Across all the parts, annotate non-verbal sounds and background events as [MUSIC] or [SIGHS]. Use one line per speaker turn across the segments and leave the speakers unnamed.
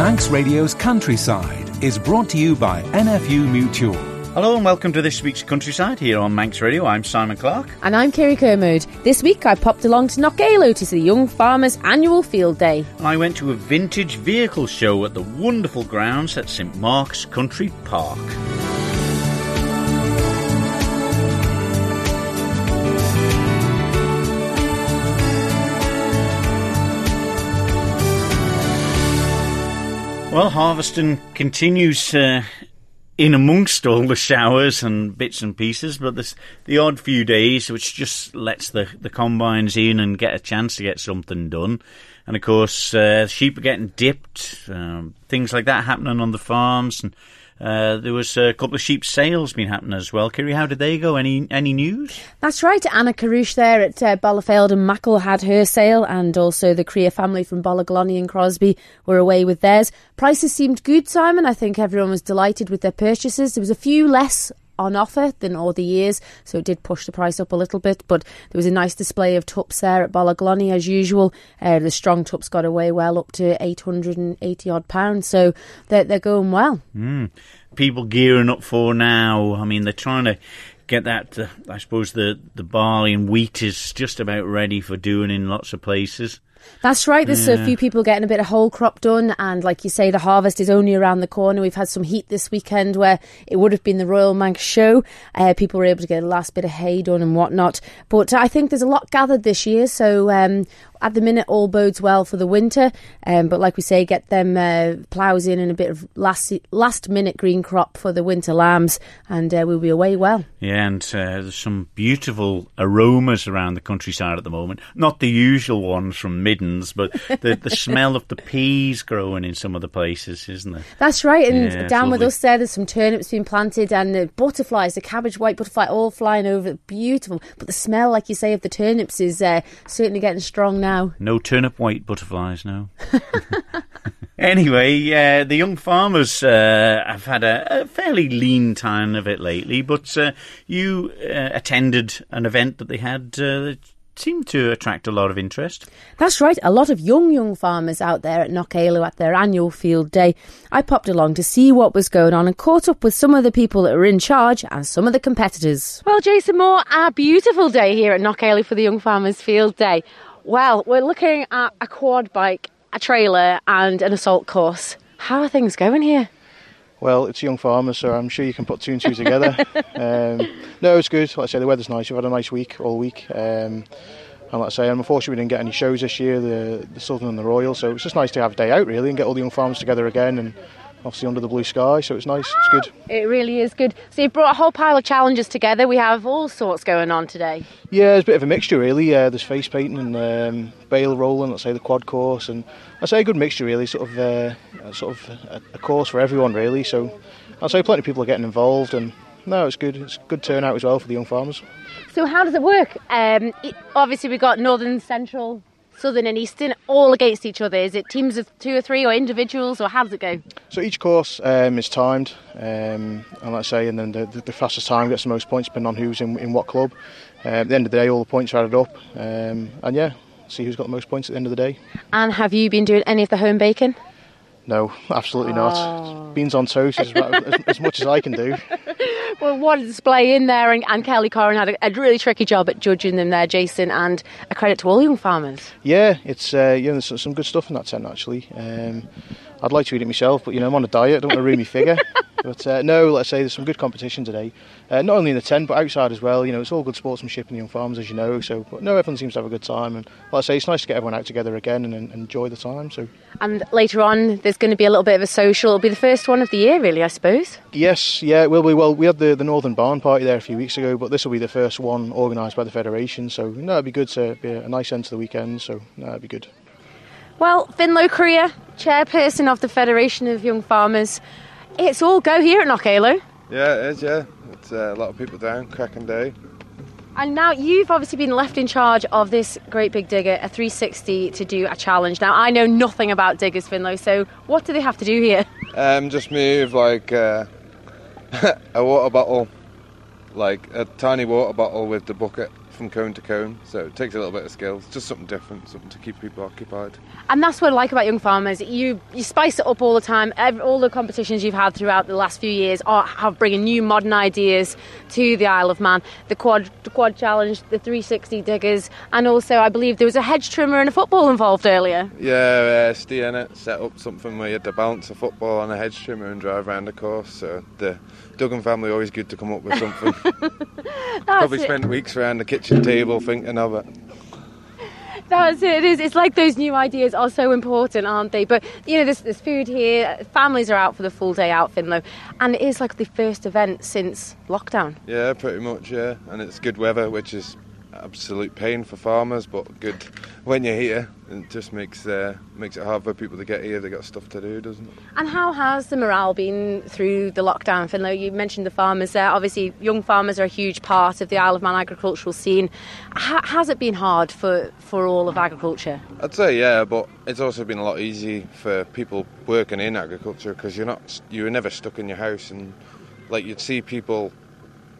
Manx Radio's Countryside is brought to you by NFU Mutual.
Hello and welcome to this week's Countryside here on Manx Radio. I'm Simon Clark.
And I'm Kerry Kermode. This week I popped along to Knockaloe to see the Young Farmers Annual Field Day.
And I went to a vintage vehicle show at the wonderful grounds at St Mark's Country Park. Well, harvesting continues uh, in amongst all the showers and bits and pieces, but there's the odd few days which just lets the, the combines in and get a chance to get something done. And of course, uh, sheep are getting dipped, um, things like that happening on the farms, and uh, there was a couple of sheep sales been happening as well. Kerry, how did they go? Any any news?
That's right. Anna Carouche there at uh, Ballafeld and Mackle had her sale, and also the Creer family from Bollaglonny and Crosby were away with theirs. Prices seemed good, Simon. I think everyone was delighted with their purchases. There was a few less on offer than all the years, so it did push the price up a little bit. But there was a nice display of tups there at Bollaglonny as usual. Uh, the strong tups got away well up to 880 odd pounds, so they're, they're going well.
Mm. People gearing up for now. I mean, they're trying to get that. Uh, I suppose the the barley and wheat is just about ready for doing in lots of places.
That's right. There's yeah. a few people getting a bit of whole crop done, and like you say, the harvest is only around the corner. We've had some heat this weekend where it would have been the Royal Manx show. Uh, people were able to get a last bit of hay done and whatnot. But I think there's a lot gathered this year, so um, at the minute, all bodes well for the winter. Um, but like we say, get them uh, ploughs in and a bit of last last minute green crop for the winter lambs, and uh, we'll be away well.
Yeah, and uh, there's some beautiful aromas around the countryside at the moment. Not the usual ones from Middens, but the, the [LAUGHS] smell of the peas growing in some of the places, isn't it?
That's right. And yeah, down with us there, there's some turnips being planted and the butterflies, the cabbage white butterfly, all flying over. Beautiful. But the smell, like you say, of the turnips is uh, certainly getting strong now.
No turnip white butterflies, no. [LAUGHS] anyway, uh, the young farmers uh, have had a, a, fairly lean time of it lately, but uh, you uh, attended an event that they had uh, seemed to attract a lot of interest.
That's right, a lot of young, young farmers out there at Knockaloe at their annual field day. I popped along to see what was going on and caught up with some of the people that were in charge and some of the competitors. Well, Jason Moore, our beautiful day here at Knockaloe for the Young Farmers Field Day. Well, we're looking at a quad bike, a trailer, and an assault course. How are things going here?
Well, it's young farmers, so I'm sure you can put two and two together. [LAUGHS] um, no, it's good. Like I say, the weather's nice. We've had a nice week all week. Um, and like I say, unfortunately, we didn't get any shows this year, the, the Southern and the Royal. So it's just nice to have a day out, really, and get all the young farmers together again and obviously under the blue sky, so it's nice. It's good.
It really is good. So you've brought a whole pile of challenges together. We have all sorts going on today.
Yeah, it's a bit of a mixture, really. Uh, there's face painting and um, bale rolling. Let's say the quad course, and I say a good mixture, really. Sort of, uh, sort of a, a, course for everyone, really. So I'd say plenty of people are getting involved, and no, it's good. It's a good turnout as well for the young farmers.
So how does it work? Um, obviously, we've got northern, central, Southern and Eastern, all against each other? Is it teams of two or three or individuals, or how does it go?
So each course um, is timed, um, and let's say, and then the, the, fastest time gets the most points, depending on who's in, in what club. Uh, at the end of the day, all the points are added up, um, and yeah, see who's got the most points at the end of the day.
And have you been doing any of the home baking?
No, [LAUGHS] absolutely oh. not. Beans on toast is as, as, much as I can do. [LAUGHS]
Well, what a display in there, and, and Kelly Corrin had a, a, really tricky job at judging them there, Jason, and a credit to all young farmers.
Yeah, it's uh, some good stuff in that tent actually. Um, I'd like to eat it myself, but you know I'm on a diet. I don't want to ruin my figure. [LAUGHS] But uh, no, let's say there's some good competition today. Uh, not only in the tent, but outside as well. You know, it's all good sportsmanship in the young farms, as you know. So, but no, everyone seems to have a good time. And like I say, it's nice to get everyone out together again and, and enjoy the time. So.
And later on, there's going to be a little bit of a social. It'll be the first one of the year, really, I suppose.
Yes, yeah, it will be. Well, we had the, the Northern Barn Party there a few weeks ago, but this will be the first one organised by the Federation. So, no, it'd be good to be a nice end to the weekend. So, no, it'd be good.
Well, Finlo Creer, chairperson of the Federation of Young Farmers. It's all go here at Knockaloe.
Yeah, it is, yeah. It's uh, a lot of people down, cracking day.
And now you've obviously been left in charge of this great big digger, a 360 to do a challenge. Now I know nothing about diggers, Finlo, so what do they have to do here?
Um, just move like uh, [LAUGHS] a water bottle, like a tiny water bottle with the bucket from cone to cone, so it takes a little bit of skill. It's just something different, something to keep people occupied.
And that's what I like about Young Farmers. You you spice it up all the time. Every, all the competitions you've had throughout the last few years are have bringing new modern ideas to the Isle of Man. The quad the quad challenge, the 360 diggers, and also I believe there was a hedge trimmer and a football involved earlier.
Yeah, uh, Steve Ennett set up something where you had to balance a football on a hedge trimmer and drive around the course. So the Duggan family always good to come up with something. [LAUGHS] Probably
it.
spent weeks around the kitchen table thinking of it.
That's it. It is. It's like those new ideas are so important, aren't they? But you know, there's, there's food here. Families are out for the full day out, Finlo, and it is like the first event since lockdown.
Yeah, pretty much. Yeah, and it's good weather, which is absolute pain for farmers, but good when you're here. It just makes uh, makes it hard for people to get here. They got stuff to do, doesn't it?
And how has the morale been through the lockdown, Finlo? You mentioned the farmers there. Obviously, young farmers are a huge part of the Isle of Man agricultural scene. H- has it been hard for, for all of agriculture?
I'd say yeah, but it's also been a lot easy for people working in agriculture because you're not you were never stuck in your house and like you'd see people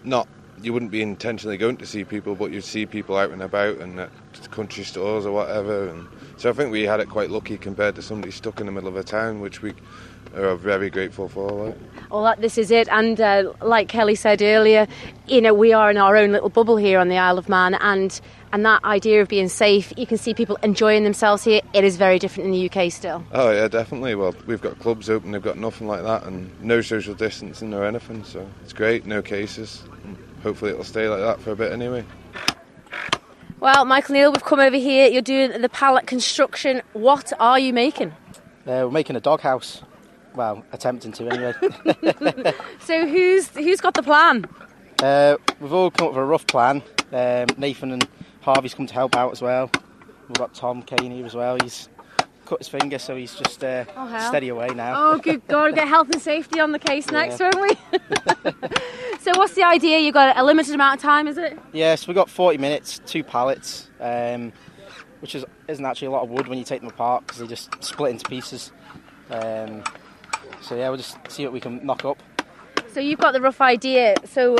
not you wouldn't be intentionally going to see people, but you'd see people out and about and at country stores or whatever. And so I think we had it quite lucky compared to somebody stuck in the middle of a town, which we are very grateful for. Like.
Well, that, this is it. And uh, like Kelly said earlier, you know, we are in our own little bubble here on the Isle of Man, and and that idea of being safe, you can see people enjoying themselves here. It is very different in the UK still.
Oh yeah, definitely. Well, we've got clubs open, they've got nothing like that, and no social distancing or anything. So it's great. No cases. Hopefully, it'll stay like that for a bit anyway.
Well, Michael Neal, we've come over here. You're doing the pallet construction. What are you making?
Uh, we're making a doghouse. Well, attempting to anyway. [LAUGHS]
So who's who's got the plan?
uh, we've all come up with a rough plan. Um, Nathan and Harvey's come to help out as well. We've got Tom Kane here as well. He's cut his finger, so he's just uh,
Oh,
steady away now.
Oh, good God, get health and safety on the case [LAUGHS] next, won't we? [LAUGHS] so, what's the idea? You've got a limited amount of time, is it?
Yeah, so we've got 40 minutes, two pallets, um, which is, isn't actually a lot of wood when you take them apart because they just split into pieces. Um, so yeah, we'll just see what we can knock up.
So, you've got the rough idea. So,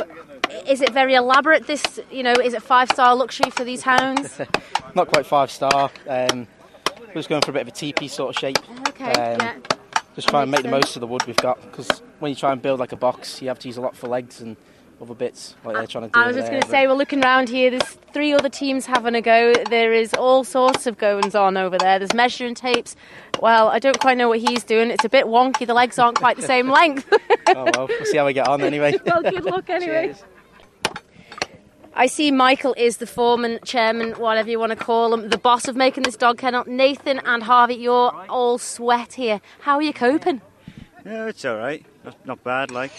is it very elaborate? This, you know, is it five star luxury for these hounds? [LAUGHS]
Not quite five star. Um, we're just going for a bit of a teepee sort of shape.
Okay,
Um,
yeah.
Just try and make the most of the wood we've got because when you try and build like a box, you have to use a lot for legs and other bits like they're trying to do.
I was just going to say, we're looking around here. There's three other teams having a go. There is all sorts of goings on over there. There's measuring tapes. Well, I don't quite know what he's doing. It's a bit wonky. The legs aren't quite the same [LAUGHS] length.
oh well, we'll see how we get on anyway. [LAUGHS]
well, good luck anyway.
Cheers.
I see Michael is the foreman, chairman, whatever you want to call him, the boss of making this dog kennel. Nathan and Harvey, you're all sweat here. How are you coping?
Yeah, it's all right. Not, not bad, like.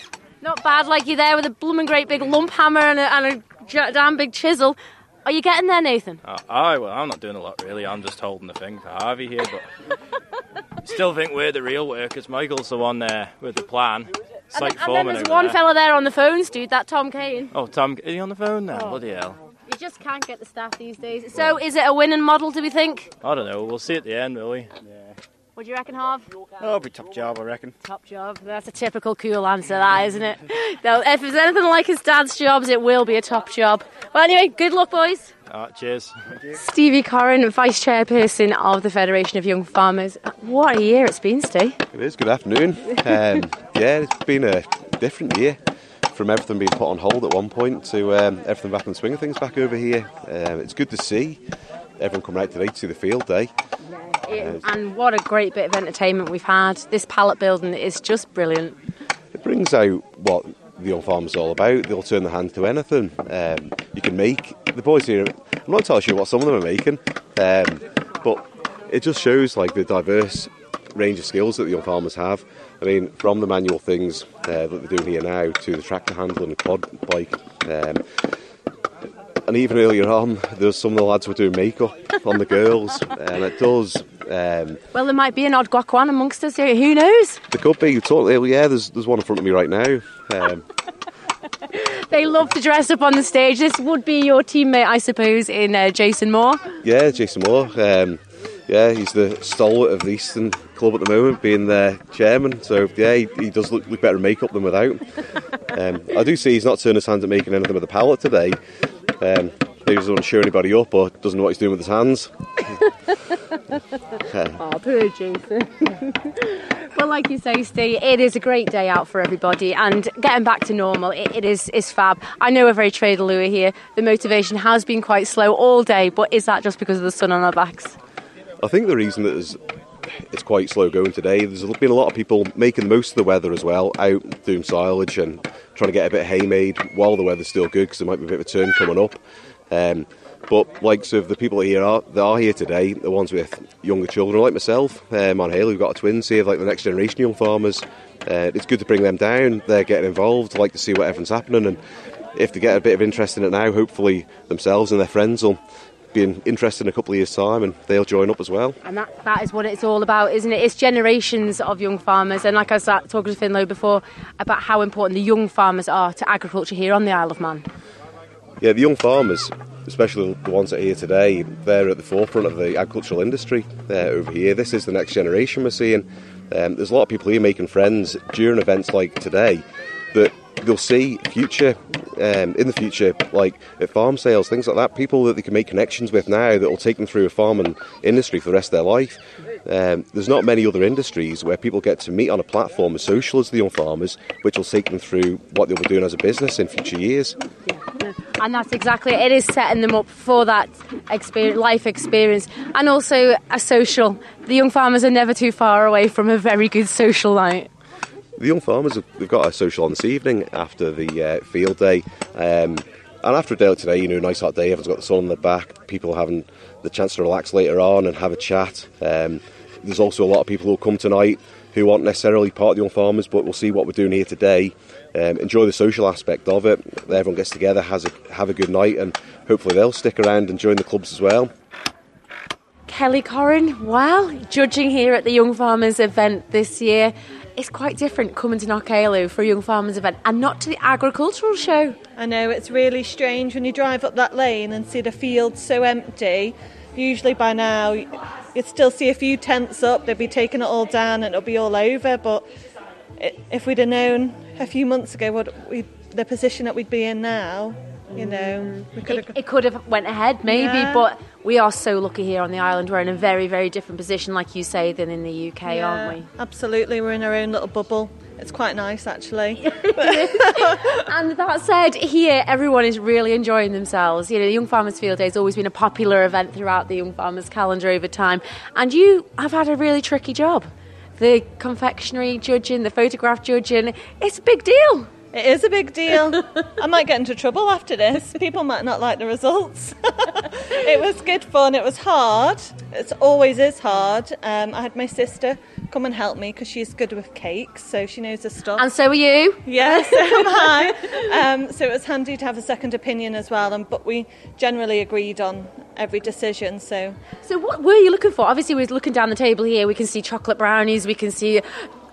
Not bad, like you're there with a blooming great big lump hammer and a, and a j- damn big chisel. Are you getting there, Nathan?
Uh, I well, I'm not doing a lot really. I'm just holding the thing for Harvey here, but [LAUGHS] still think we're the real workers. Michael's the one there with the plan. Site
and, and then there's one
there.
fella there on the phones, dude. That Tom Kane.
Oh, Tom, is he on the phone now?
Oh.
Bloody hell!
You just can't get the staff these days. So, is it a winning model? Do we think?
I don't know. We'll see at the end, will we?
What do you reckon, Harv?
Oh, be top job, I reckon.
Top job. That's a typical cool answer, that isn't it? [LAUGHS] no, if it's anything like his dad's jobs, it will be a top job. Well, anyway, good luck, boys.
All right, cheers.
Stevie Corrin, Vice Chairperson of the Federation of Young Farmers. What a year it's been, Steve.
It is. Good afternoon. Um, yeah, it's been a different year from everything being put on hold at one point to um, everything back in the swing of things back over here. Um, it's good to see everyone coming out today to see the field day.
And what a great bit of entertainment we've had. This pallet building is just brilliant.
It brings out what the young farmers are all about. They'll turn their hand to anything. Um, you can make the boys here. I'm not entirely sure what some of them are making, um, but it just shows like the diverse range of skills that the young farmers have. I mean, from the manual things uh, that they're doing here now to the tractor handling and the quad bike. Um, and even earlier on, there's some of the lads were doing makeup on the girls, and it does. Um,
Well, there might be an odd guacuan amongst us here. Who knows?
there could be totally. Yeah, there's there's one in front of me right now. Um, [LAUGHS]
They love to dress up on the stage. This would be your teammate, I suppose, in uh, Jason Moore.
Yeah, Jason Moore. Um, yeah, he's the stalwart of the Eastern Club at the moment, being their chairman. So yeah, he, he does look, look better in makeup than without. Um, I do see he's not turned his hand at making anything with a palette today. Um, he doesn't want to show anybody up or doesn't know what he's doing with his hands. [LAUGHS]
Oh, poor Jason. [LAUGHS] but like you say, Steve, it is a great day out for everybody, and getting back to normal, it, it is is fab. I know we're very Trader Louis here. The motivation has been quite slow all day, but is that just because of the sun on our backs?
I think the reason that it's, it's quite slow going today, there's been a lot of people making the most of the weather as well, out doing silage and trying to get a bit of hay made while the weather's still good because there might be a bit of a turn coming up. Um, but like so the people here are that are here today, the ones with younger children like myself, um, on Hale, who've got a twins here, like the next generation of young farmers. Uh, it's good to bring them down. They're getting involved, like to see what everything's happening, and if they get a bit of interest in it now, hopefully themselves and their friends will be interested in a couple of years' time, and they'll join up as well.
And that, that is what it's all about, isn't it? It's generations of young farmers. And like I was talking to Finlo before about how important the young farmers are to agriculture here on the Isle of Man.
Yeah, the young farmers, especially the ones that are here today, they're at the forefront of the agricultural industry uh, over here. This is the next generation we're seeing. Um, there's a lot of people here making friends during events like today that they'll see future um, in the future, like at farm sales, things like that. People that they can make connections with now that will take them through a farming industry for the rest of their life. Um, there's not many other industries where people get to meet on a platform as social as the young farmers, which will take them through what they'll be doing as a business in future years.
And that's exactly it. It is setting them up for that experience, life experience, and also a social. The young farmers are never too far away from a very good social night.
The young farmers have they've got a social on this evening after the uh, field day. Um, and after a day like today, you know, a nice hot day, everyone's got the sun on their back, people having the chance to relax later on and have a chat. Um, there's also a lot of people who'll come tonight who aren't necessarily part of the young farmers, but we'll see what we're doing here today. Um, enjoy the social aspect of it. Everyone gets together, has a, have a good night, and hopefully they'll stick around and join the clubs as well.
Kelly Corrin, well, judging here at the Young Farmers event this year, it's quite different coming to Knockaloe for a Young Farmers event and not to the agricultural show.
I know, it's really strange when you drive up that lane and see the fields so empty. Usually by now, you'd still see a few tents up, they'd be taking it all down and it'll be all over. But if we'd have known a few months ago what we, the position that we'd be in now, you know, could
It, it could have went ahead maybe,
Yeah.
but we are so lucky here on the island. We're in a very, very different position, like you say, than in the UK, aren't we?
Absolutely, we're in our own little bubble. It's quite nice, actually. [LAUGHS]
and that said, here everyone is really enjoying themselves. You know, the Young Farmers Field Day has always been a popular event throughout the Young Farmers calendar over time, and you have had a really tricky job. The confectionery judging, the photograph judging, it's a big deal.
It is a big deal. I might get into trouble after this. [LAUGHS] People might not like the results. [LAUGHS] it was good fun. It was hard. It always is hard. Um, I had my sister come and help me because she's good with cakes, so she knows her stuff.
And so are you.
Yes, [LAUGHS] so am I. Um, so it was handy to have a second opinion as well. And but we generally agreed on every decision. So
So, what were you looking for? Obviously, we're looking down the table here. We can see chocolate brownies. We can see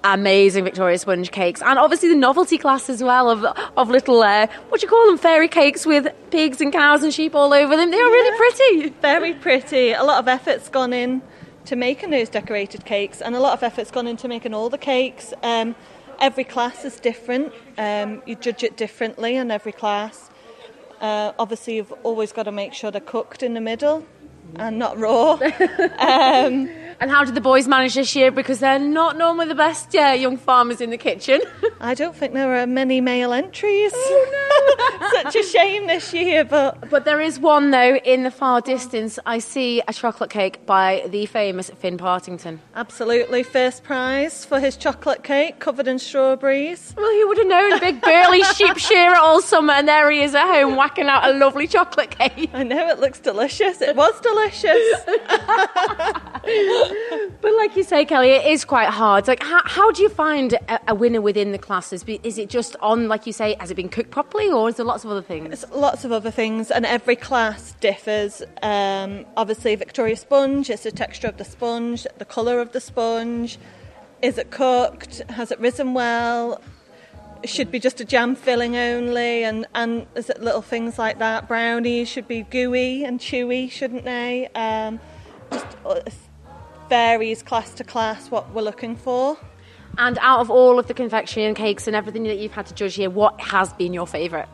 amazing Victoria sponge cakes, and obviously the novelty class as well of of little uh, what do you call them fairy cakes with pigs and cows and sheep all over them. They are really pretty.
Very pretty. A lot of effort's gone in to making those decorated cakes, and a lot of effort's gone into making all the cakes. Um, every class is different. Um, you judge it differently in every class. Uh, obviously, you've always got to make sure they're cooked in the middle and not raw. [LAUGHS] um,
and how did the boys manage this year? Because they're not normally the best uh, young farmers in the kitchen. [LAUGHS]
I don't think there are many male entries.
Oh
no! [LAUGHS] Such a shame this year, but
but there is one though in the far distance. I see a chocolate cake by the famous Finn Partington.
Absolutely, first prize for his chocolate cake covered in strawberries.
Well, who would have known? A big burly sheep shearer all summer, and there he is at home whacking out a lovely chocolate cake.
I know it looks delicious. It was delicious. [LAUGHS]
but like you say, Kelly, it is quite hard. Like, how, how do you find a, a winner within the classes? Is it just on, like you say, has it been cooked properly, or is there lots of other things?
There's lots of other things, and every class differs. Um, obviously, Victoria sponge is the texture of the sponge, the colour of the sponge. Is it cooked? Has it risen well? Should be just a jam filling only, and, and is it little things like that? Brownies should be gooey and chewy, shouldn't they? Um, just uh, varies class to class what we're looking for.
And out of all of the confectionery and cakes and everything that you've had to judge here, what has been your favourite?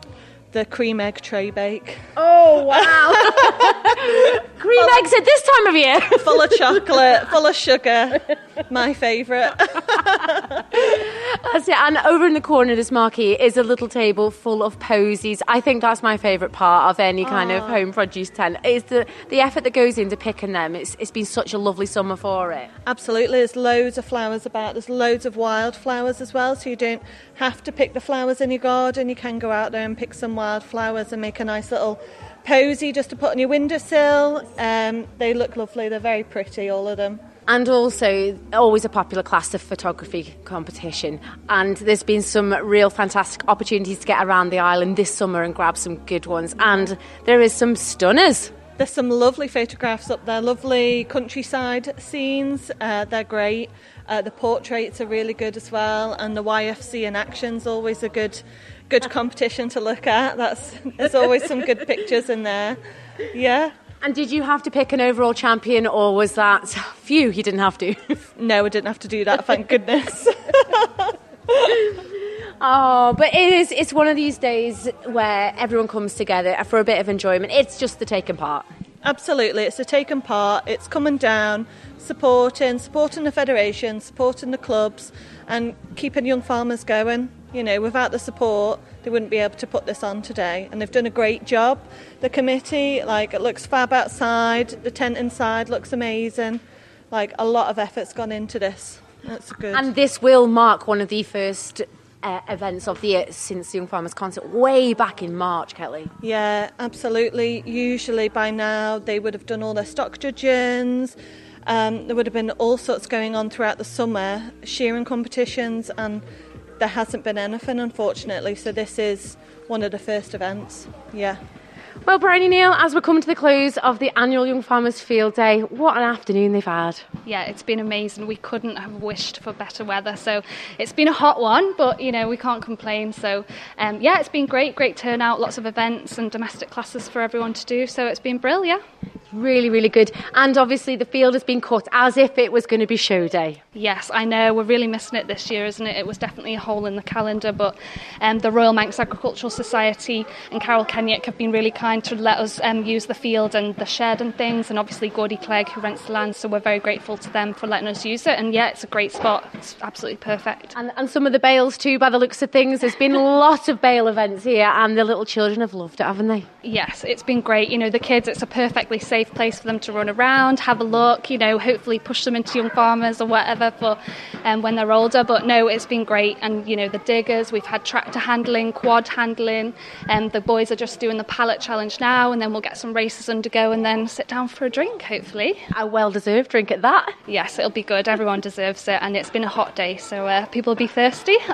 the cream egg tray bake.
Oh wow! [LAUGHS] cream eggs at this time of year.
full of chocolate, full of sugar. [LAUGHS] My favourite.
That's it. And over in the corner of this marquee is a little table full of posies. I think that's my favourite part of any kind of home produce tent. Is the the effort that goes into picking them. It's it's been such a lovely summer for it.
Absolutely, there's loads of flowers about. There's loads of wildflowers as well, so you don't have to pick the flowers in your garden. You can go out there and pick some wildflowers and make a nice little posy just to put on your windowsill. Um, they look lovely. They're very pretty, all of them.
And also, always a popular class of photography competition. And there's been some real fantastic opportunities to get around the island this summer and grab some good ones. And there is some stunners.
There's some lovely photographs up there, lovely countryside scenes. Uh, they're great. Uh, the portraits are really good as well, and the YFC in action's always a good, good competition to look at. That's there's always some good pictures in there. Yeah.
And did you have to pick an overall champion, or was that phew? You didn't have to. [LAUGHS]
No, I didn't have to do that. Thank goodness. [LAUGHS]
Oh, but it is. It's one of these days where everyone comes together for a bit of enjoyment. It's just the taking part.
Absolutely, it's a taken part. It's coming down, supporting, supporting the federation, supporting the clubs, and keeping young farmers going. You know, without the support, they wouldn't be able to put this on today. And they've done a great job. The committee, like, it looks fab outside. The tent inside looks amazing. Like, a lot of effort's gone into this. That's good.
And this will mark one of the first uh, events of the year since the Young Farmers Concert, way back in March, Kelly.
Yeah, absolutely. Usually by now they would have done all their stock judgings. Um, there would have been all sorts going on throughout the summer, shearing competitions, and there hasn't been anything, unfortunately. So this is one of the first events. Yeah.
Well, Bryony Neal, as we're coming to the close of the annual Young Farmers Field Day, what an afternoon they've had.
Yeah, it's been amazing. We couldn't have wished for better weather. So it's been a hot one, but you know we can't complain. So um, yeah, it's been great, great turnout, lots of events and domestic classes for everyone to do. So it's been brilliant.
Really, really good. And obviously, the field has been cut as if it was going to be show day.
Yes, I know. We're really missing it this year, isn't it? It was definitely a hole in the calendar, but um, the Royal Manx Agricultural Society and Carol Kenyak have been really kind to let us um, use the field and the shed and things, and obviously Gordy Clegg, who rents the land, so we're very grateful to them for letting us use it. And yeah, it's a great spot. It's absolutely perfect.
And, and some of the bales, too, by the looks of things. There's been a lot of bale events here, and the little children have loved it, haven't they?
Yes, it's been great. You know, the kids, it's a perfectly safe place for them to run around, have a look, you know, hopefully push them into young farmers or whatever for um, when they're older. But no, it's been great. And, you know, the diggers, we've had tractor handling, quad handling, and the boys are just doing the pallet challenge now, and then we'll get some races undergo and then sit down for a drink, hopefully.
A well deserved drink at that.
Yes, it'll be good. Everyone deserves it. And it's been a hot day, so uh, people will be thirsty. [LAUGHS]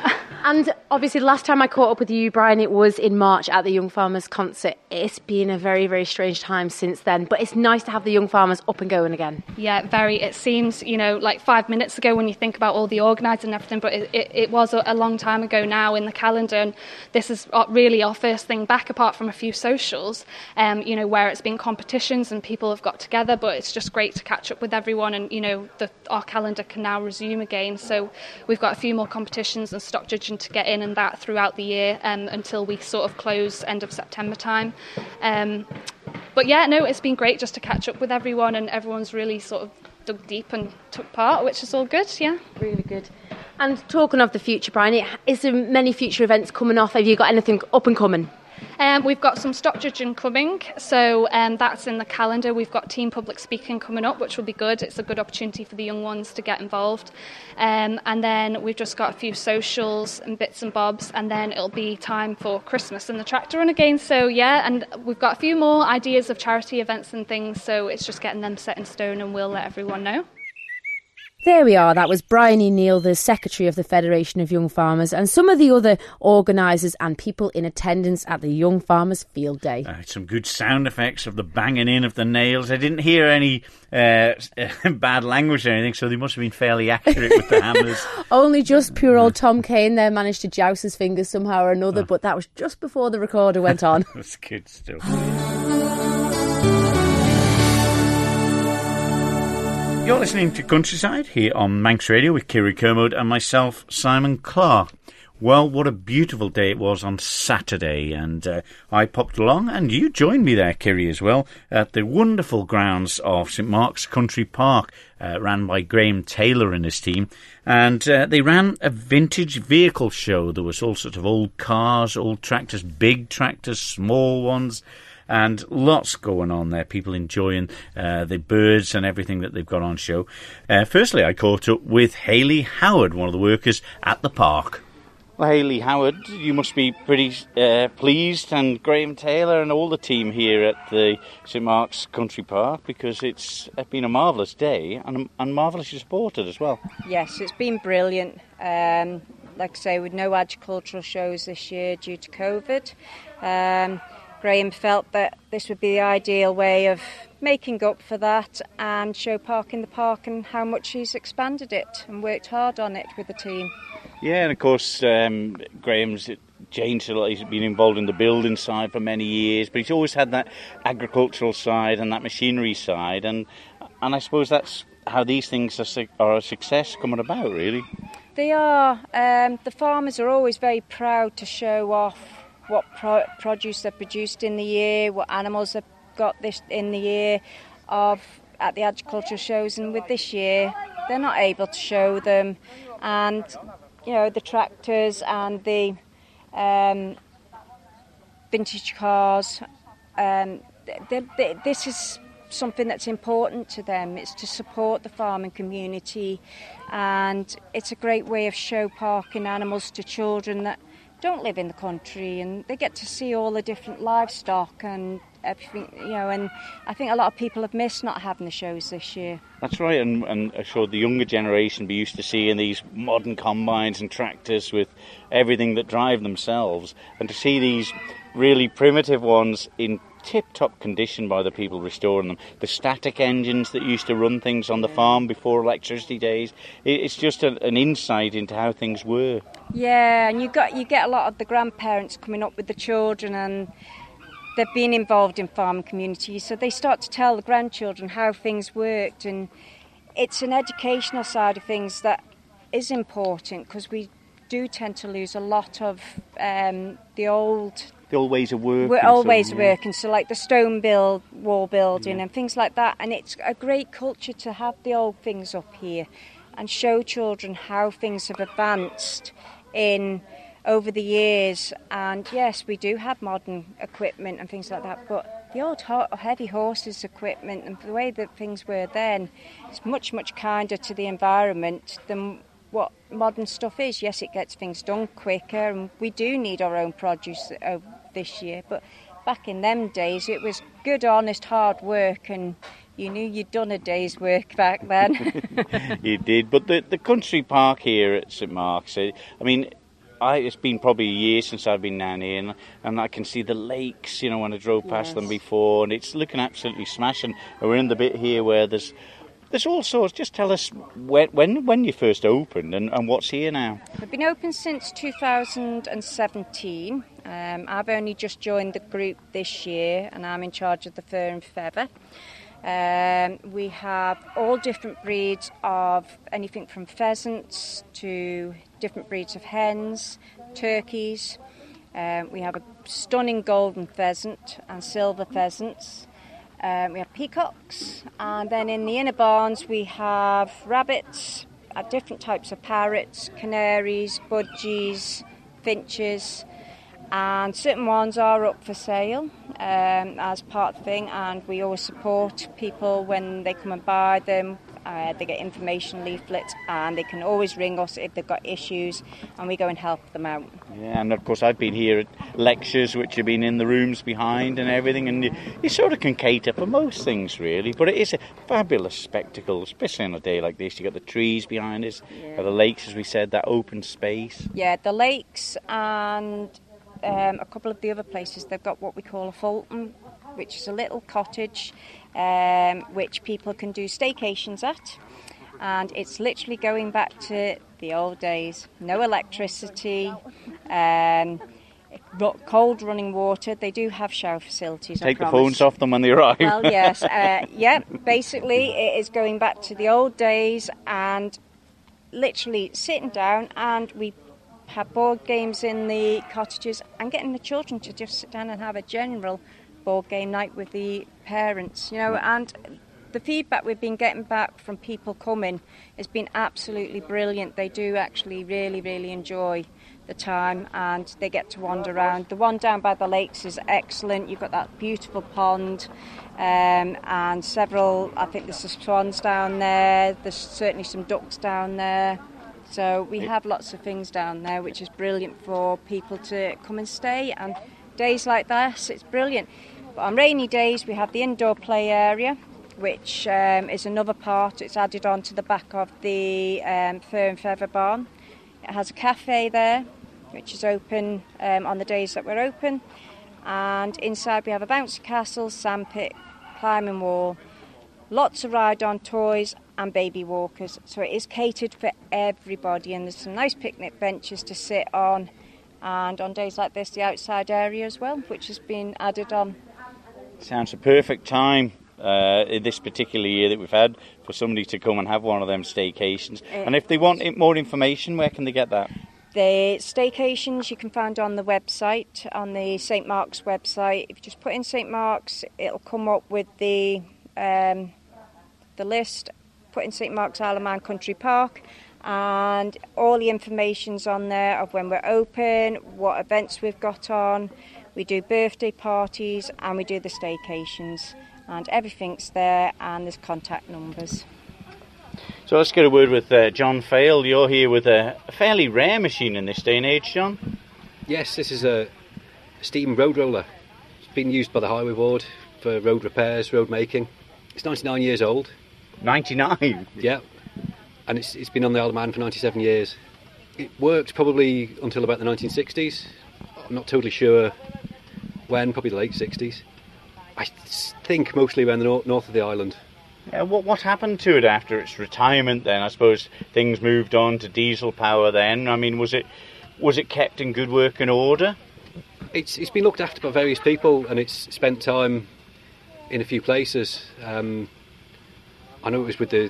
And obviously, the last time I caught up with you, Brian, it was in March at the Young Farmers concert. It's been a very, very strange time since then, but it's nice to have the young farmers up and going again.
Yeah, very. It seems, you know, like five minutes ago when you think about all the organising and everything, but it, it, it was a, long time ago now in the calendar. And this is really our first thing back, apart from a few socials, um, you know, where it's been competitions and people have got together. But it's just great to catch up with everyone, and, you know, the, our calendar can now resume again. So we've got a few more competitions and stock judging to get in and that throughout the year um, until we sort of close end of September time. Um, but yeah, no, it's been great just to catch up with everyone, and everyone's really sort of dug deep and took part, which is all good. Yeah,
really good. And talking of the future, Brian, is there many future events coming off? Have you got anything up and coming?
Um, we've got some stock judging coming, so um, that's in the calendar. We've got team public speaking coming up, which will be good. It's a good opportunity for the young ones to get involved. Um, and then we've just got a few socials and bits and bobs, and then it'll be time for Christmas and the tractor run again. So, yeah, and we've got a few more ideas of charity events and things, so it's just getting them set in stone, and we'll let everyone know.
There we are. That was Bryony Neal, the Secretary of the Federation of Young Farmers, and some of the other organisers and people in attendance at the Young Farmers Field Day.
Uh, some good sound effects of the banging in of the nails. I didn't hear any uh, [LAUGHS] bad language or anything, so they must have been fairly accurate with the [LAUGHS] hammers.
Only just pure old Tom Kane there managed to joust his fingers somehow or another, oh. but that was just before the recorder went on. [LAUGHS]
That's good stuff. [SIGHS] You're listening to Countryside here on Manx Radio with Kiri Kermode and myself, Simon Clark. Well, what a beautiful day it was on Saturday, and uh, I popped along, and you joined me there, Kiri, as well, at the wonderful grounds of St Mark's Country Park, uh, ran by Graham Taylor and his team, and uh, they ran a vintage vehicle show. There was all sorts of old cars, old tractors, big tractors, small ones and lots going on there. People enjoying uh, the birds and everything that they've got on show. Uh, firstly, I caught up with Haley Howard, one of the workers at the park.
Well, Haley Howard, you must be pretty uh, pleased, and Graham Taylor and all the team here at the St Mark's Country Park because it's been a marvellous day and, and marvellously supported as well.
Yes, it's been brilliant. Um, like I say, with no agricultural shows this year due to COVID. Um, Graham felt that this would be the ideal way of making up for that and show Park in the Park and how much he's expanded it and worked hard on it with the team.
Yeah, and of course, um, Graham's changed a lot. He's been involved in the building side for many years, but he's always had that agricultural side and that machinery side, and and I suppose that's how these things are, are a success coming about, really.
They are. Um, the farmers are always very proud to show off what pro- produce they've produced in the year, what animals they've got this in the year of at the agricultural shows, and with this year they're not able to show them, and you know the tractors and the um, vintage cars. Um, they, they, this is something that's important to them. It's to support the farming community, and it's a great way of show parking animals to children that don't live in the country and they get to see all the different livestock and everything, you know, and I think a lot of people have missed not having the shows this year.
That's right, and, and I'm sure the younger generation be used to seeing these modern combines and tractors with everything that drive themselves, and to see these really primitive ones in tip top condition by the people restoring them. The static engines that used to run things on the farm before electricity days. It's just a, an insight into how things were.
Yeah, and you got you get a lot of the grandparents coming up with the children and they've been involved in farming communities, so they start to tell the grandchildren how things worked and it's an educational side of things that is important because we do tend to lose a lot of um, the old
the old ways of working.
We're always so, yeah. working, so like the stone build, wall building, yeah. and things like that. And it's a great culture to have the old things up here and show children how things have advanced in over the years. And yes, we do have modern equipment and things like that, but the old heavy horses equipment and the way that things were then is much much kinder to the environment than what modern stuff is. Yes, it gets things done quicker, and we do need our own produce uh, this year. But back in them days, it was good, honest, hard work, and you knew you'd done a day's work back then. [LAUGHS]
you did, but the the country park here at St Mark's, eh, I mean. I, it's been probably a year since I've been down here, and, and I can see the lakes, you know, when I drove past yes. them before, and it's looking absolutely smashing. And we're in the bit here where there's there's all sorts. Just tell us when when, when you first opened and, and what's here now.
We've been open since 2017. Um, I've only just joined the group this year, and I'm in charge of the fur and feather. Um, we have all different breeds of anything from pheasants to different breeds of hens, turkeys. Um, we have a stunning golden pheasant and silver pheasants. Um, we have peacocks, and then in the inner barns we have rabbits, uh, different types of parrots, canaries, budgies, finches, and certain ones are up for sale um, as part of the thing. And we always support people when they come and buy them uh, they get information leaflets and they can always ring us if they've got issues and we go and help them out.
Yeah, and of course I've been here at lectures which have been in the rooms behind and everything and you, you sort of can cater for most things really, but it is a fabulous spectacle, especially on a day like this. You've got the trees behind us, yeah. the lakes as we said, that open space.
Yeah, the lakes and um, a couple of the other places they've got what we call a tholtan which is a little cottage um, which people can do staycations at. And it's literally going back to the old days. No electricity, um, cold running water. They do have shower facilities.
Take the phones off them when they arrive.
Well, [LAUGHS] yes. Uh, yeah, basically, it is going back to the old days and literally sitting down and we have board games in the cottages, and getting the children to just sit down and have a general board game night with the parents, you know, and the feedback we've been getting back from people coming has been absolutely brilliant. They do actually really, really enjoy the time and they get to wander around. The one down by the lakes is excellent. You've got that beautiful pond um, and several, I think there's some swans down there, there's certainly some ducks down there. So we have lots of things down there, which is brilliant for people to come and stay. And days like this, it's brilliant. But on rainy days, we have the indoor play area, which um, is another part. It's added on to the back of the um, Fur and Feather Barn. It has a cafe there, which is open um, on the days that we're open. And inside we have a bouncy castle, sandpit, climbing wall, lots of ride-on toys and baby walkers. So it is catered for everybody, and there's some nice picnic benches to sit on. And on days like this, the outside area as well, which has been added on.
Sounds a perfect time uh, in this particular year that we've had for somebody to come and have one of them staycations.
It
and if they want more information, where can they get that?
The staycations you can find on the website, on the St Mark's website. If you just put in St Mark's, it'll come up with the um, the list. Put in St Mark's Isle of Man Country Park, and all the information's on there of when we're open, what events we've got on. We do birthday parties and we do the staycations, and everything's there. And there's contact numbers.
So let's get a word with uh, John Fail. You're here with a, a fairly rare machine in this day and age, John.
Yes, this is a steam road roller. It's been used by the Highway Board for road repairs, road making. It's 99 years old.
99?
Yeah. And it's, it's been on the Isle of Man for 97 years. It worked probably until about the 1960s. I'm not totally sure when, probably the late 60s. I think mostly around the nor- north of the island.
Yeah, what what happened to it after its retirement? Then I suppose things moved on to diesel power. Then I mean, was it was it kept in good working order?
It's it's been looked after by various people, and it's spent time in a few places. Um, I know it was with the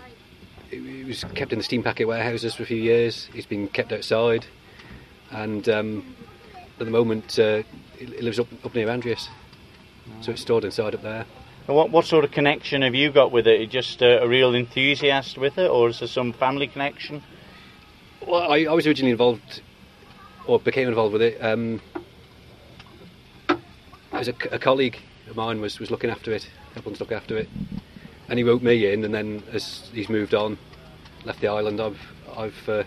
it, it was kept in the steam packet warehouses for a few years. It's been kept outside, and um, at the moment uh, it, lives up up near Andreas, so it's stored inside up there.
And what what sort of connection have you got with it? Are you just uh, a real enthusiast with it, or is there some family connection?
Well, I, I was originally involved, or became involved with it. Um, as a, a colleague of mine was, was looking after it, helping to look after it, and he wrote me in. And then as he's moved on, left the island, I've I've uh,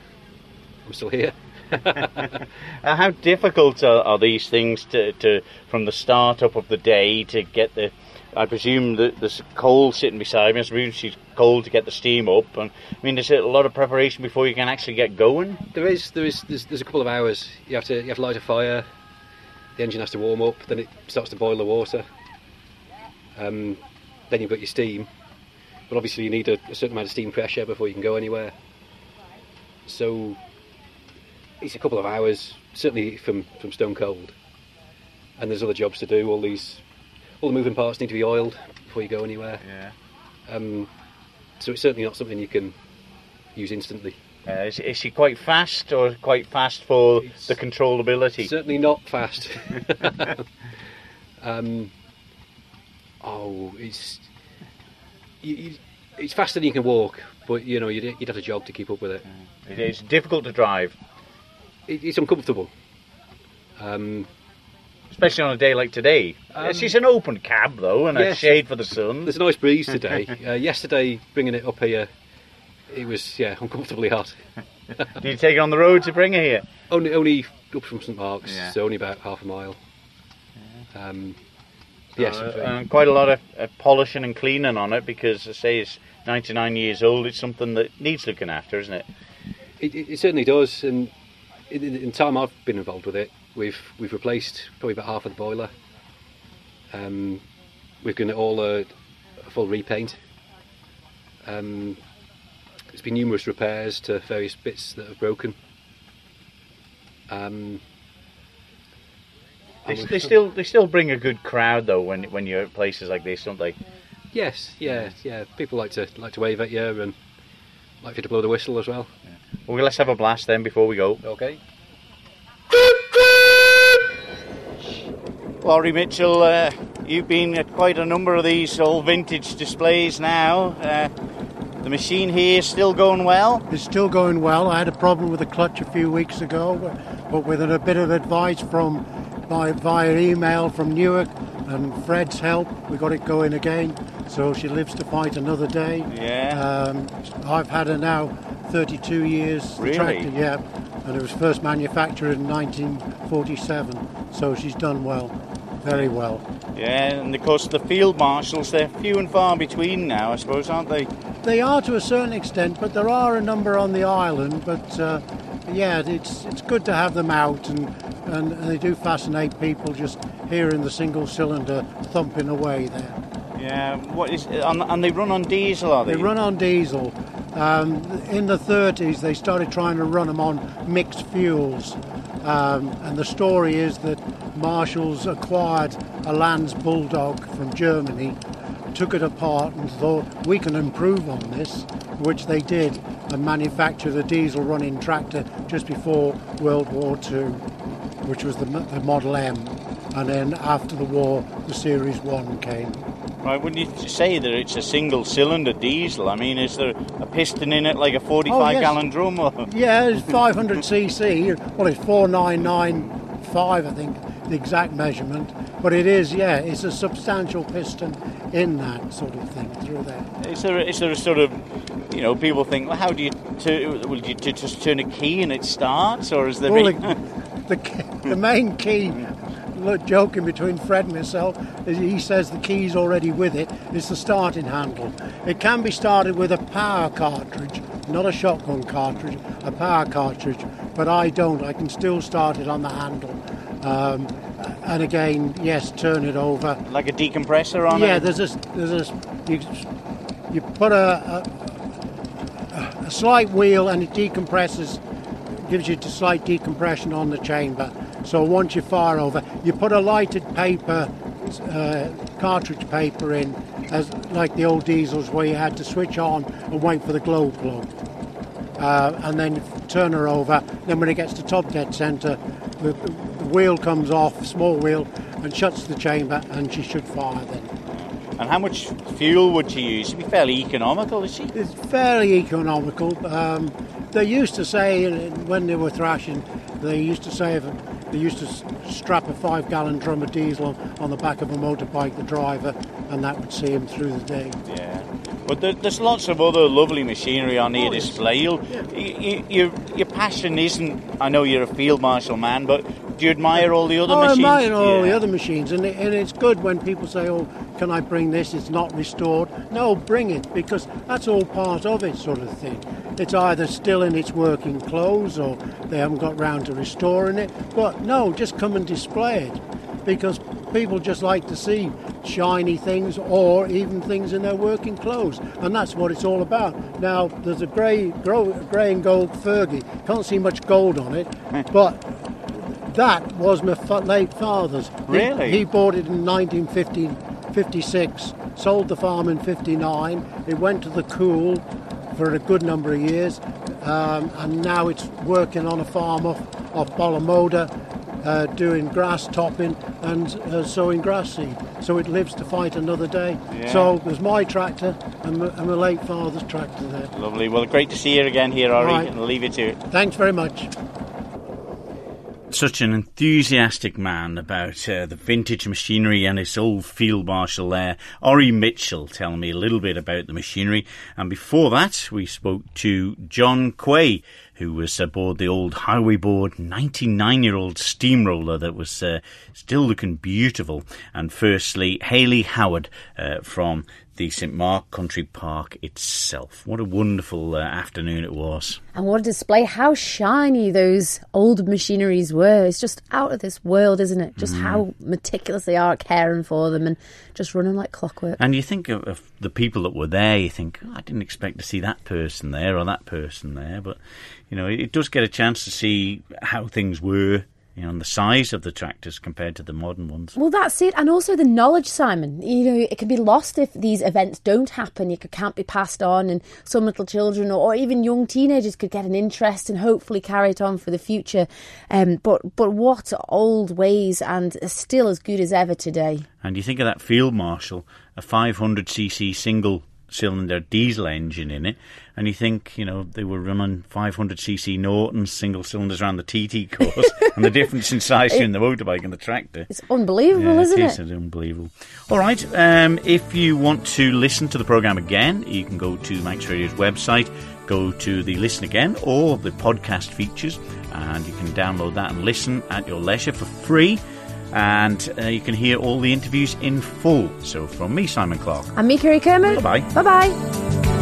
I'm still here.
Uh, how difficult are, are these things to, to from the start up of the day to get the? I presume that there's coal sitting beside me. I presume she's cold to get the steam up. And I mean, there's a lot of preparation before you can actually get going.
There is there is there's, there's a couple of hours. You have to you have to light a fire. The engine has to warm up. Then it starts to boil the water. Um, then you've got your steam, but obviously you need a, a certain amount of steam pressure before you can go anywhere. So it's a couple of hours, certainly from from stone cold. And there's other jobs to do. All these all the moving parts need to be oiled before you go anywhere.
Yeah.
Um, so it's certainly not something you can use instantly.
Uh, is, is she quite fast, or quite fast for the controllability?
Certainly not fast. [LAUGHS] um, oh, it's you, you, it's faster than you can walk, but you know you'd, you'd have to jog to keep up with it.
It is difficult to drive,
It, it's uncomfortable. Um,
especially on a day like today.
Um,
She's an open cab though, and a shade for the sun.
there's a nice breeze [LAUGHS] today. uh, yesterday, bringing it up here, it was yeah uncomfortably hot. [LAUGHS]
Did you take it on the road to bring her here?
Only only up from St Mark's,
Yeah.
so only about half a mile. Um, yes,
Uh, and quite a lot of uh, polishing and cleaning on it because, I say, it's 99 years old. It's something that needs looking after, isn't it?
It, it, it certainly does, and in, in time I've been involved with it, we've we've replaced probably about half of the boiler. Um, we've given it all a, a full repaint. Um, there's been numerous repairs to various bits that have broken. Um,
They, they still they still bring a good crowd though when when you're at places like this, don't they?
yes, yeah, yeah. People like to like to wave at you and like you to blow the whistle as well.
Well, let's have a blast then before we go.
Okay.
Laurie Mitchell, uh, you've been at quite a number of these old vintage displays now. Uh, the machine here is still going well?
It's still going well. I had a problem with the clutch a few weeks ago, but with a bit of advice from by, via email from Newark and Fred's help, we got it going again. So she lives to fight another day.
Yeah.
Um, I've had her now 32 years. the
Really?
Tractor, yeah. And it was first manufactured in 1947. So she's done well, very well.
Yeah, and of course the field marshals, they're few and far between now, I suppose, aren't they?
They are to a certain extent, but there are a number on the island. But uh, yeah, it's it's good to have them out, and, and, and they do fascinate people just hearing the single cylinder thumping away there.
Yeah, what is, and, and they run on diesel, are they?
They run on diesel. Um, in the 30s, they started trying to run them on mixed fuels. Um, and the story is that Marshalls acquired a Lanz Bulldog from Germany, took it apart, and thought we can improve on this, which they did, and manufactured a diesel running tractor just before World War II, which was the, the Model M. And then after the war, the Series 1 came.
Right, wouldn't you say that it's a single cylinder diesel? I mean, is there a piston in it like a 45
Oh, yes.
gallon drum? Or? [LAUGHS]
Yeah, it's 500 cc. Well, it's 4995, I think, the exact measurement. But it is, yeah, it's a substantial piston in that sort of thing through there.
Is there, is there a sort of, you know, people think, well, how do you, tu- will you ju- just turn a key and it starts? Or is there.
Well, [LAUGHS] the, the main key, look, joking between Fred and myself, he says the key's already with it. it, is the starting handle. It can be started with a power cartridge, not a shotgun cartridge, a power cartridge, but I don't. I can still start it on the handle. Um, and again, yes, turn it over.
like a decompressor on
yeah,
it?
Yeah, there's a there's a you, you put a, a a slight wheel and it decompresses, gives you a slight decompression on the chamber. So once you fire over, you put a lighted paper, uh, cartridge paper in, as like the old diesels where you had to switch on and wait for the glow plug. Uh, and then turn her over. Then when it gets to top dead centre, the, the wheel comes off, small wheel, and shuts the chamber, and she should fire then.
And how much fuel would she use? It'd be fairly economical, is she?
It's fairly economical. Um, they used to say uh, when they were thrashing, they used to say if they used to strap a five-gallon drum of diesel on, on the back of a motorbike, the driver, and that would see him through the day.
Yeah. But there, there's lots of other lovely machinery on your oh, display. You'll, you, you, your, your passion isn't, I know you're a field marshal man, but do you admire all the other
oh,
machines?
I admire all the other machines, and, it, and it's good when people say, "Oh, can I bring this? It's not restored." No, bring it because that's all part of it, sort of thing. It's either still in its working clothes, or they haven't got round to restoring it. But no, just come and display it because people just like to see shiny things or even things in their working clothes, and that's what it's all about. Now, there's a grey, grey and gold Fergie. Can't see much gold on it, [LAUGHS] but that was my late father's. He-
Really?
He, bought it in 1956, sold the farm in 59. It went to the cool for a good number of years, um, and now it's working on a farm off, off Ballamodha, uh, doing grass topping and uh, sowing grass seed. So it lives to fight another day.
Yeah.
So there's my tractor and my, and my late father's tractor there.
Lovely. Well, great to see you again here, Ori,
Right.
and I'll leave you to it.
Thanks very much.
Such an enthusiastic man about uh, the vintage machinery and his old field marshal there, Ori Mitchell, telling me a little bit about the machinery. And before that, we spoke to John Quay, who was aboard the old Highway Board 99 year old steamroller that was uh, still looking beautiful. And firstly, Haley Howard uh, from the St Mark Country Park itself. What a wonderful uh, afternoon it was.
And what a display, how shiny those old machineries were. It's just out of this world, isn't it? Just
Mhm.
how meticulous they are caring for them and just running like clockwork.
And you think of, of the people that were there, you think, "Oh, I didn't expect to see that person there or that person there. But, you know, it, it does get a chance to see how things were
you know, and the size of the tractors compared to the modern ones.
Well, that's it, and also the knowledge, Simon. You know, it can be lost if these events don't happen. It can't be passed on, and some little children or, or even young teenagers could get an interest and hopefully carry it on for the future. Um, but but what old ways and still as good as ever today.
And you think of that field marshal, a 500cc single cylinder diesel engine in it, and you think, you know, they were running 500cc Norton single cylinders around the TT course, [LAUGHS] and the difference in size between the motorbike and the tractor.
It's unbelievable,
Yeah,
isn't
it?
it?
Is, it's unbelievable. All right, um, if you want to listen to the programme again, you can go to Manx Radio's website, go to the Listen Again or the podcast features, and you can download that and listen at your leisure for free. And uh, you can hear all the interviews in full. So, from me, Simon Clark.
I'm me, Kerry Kermode.
Bye-bye.
Bye bye.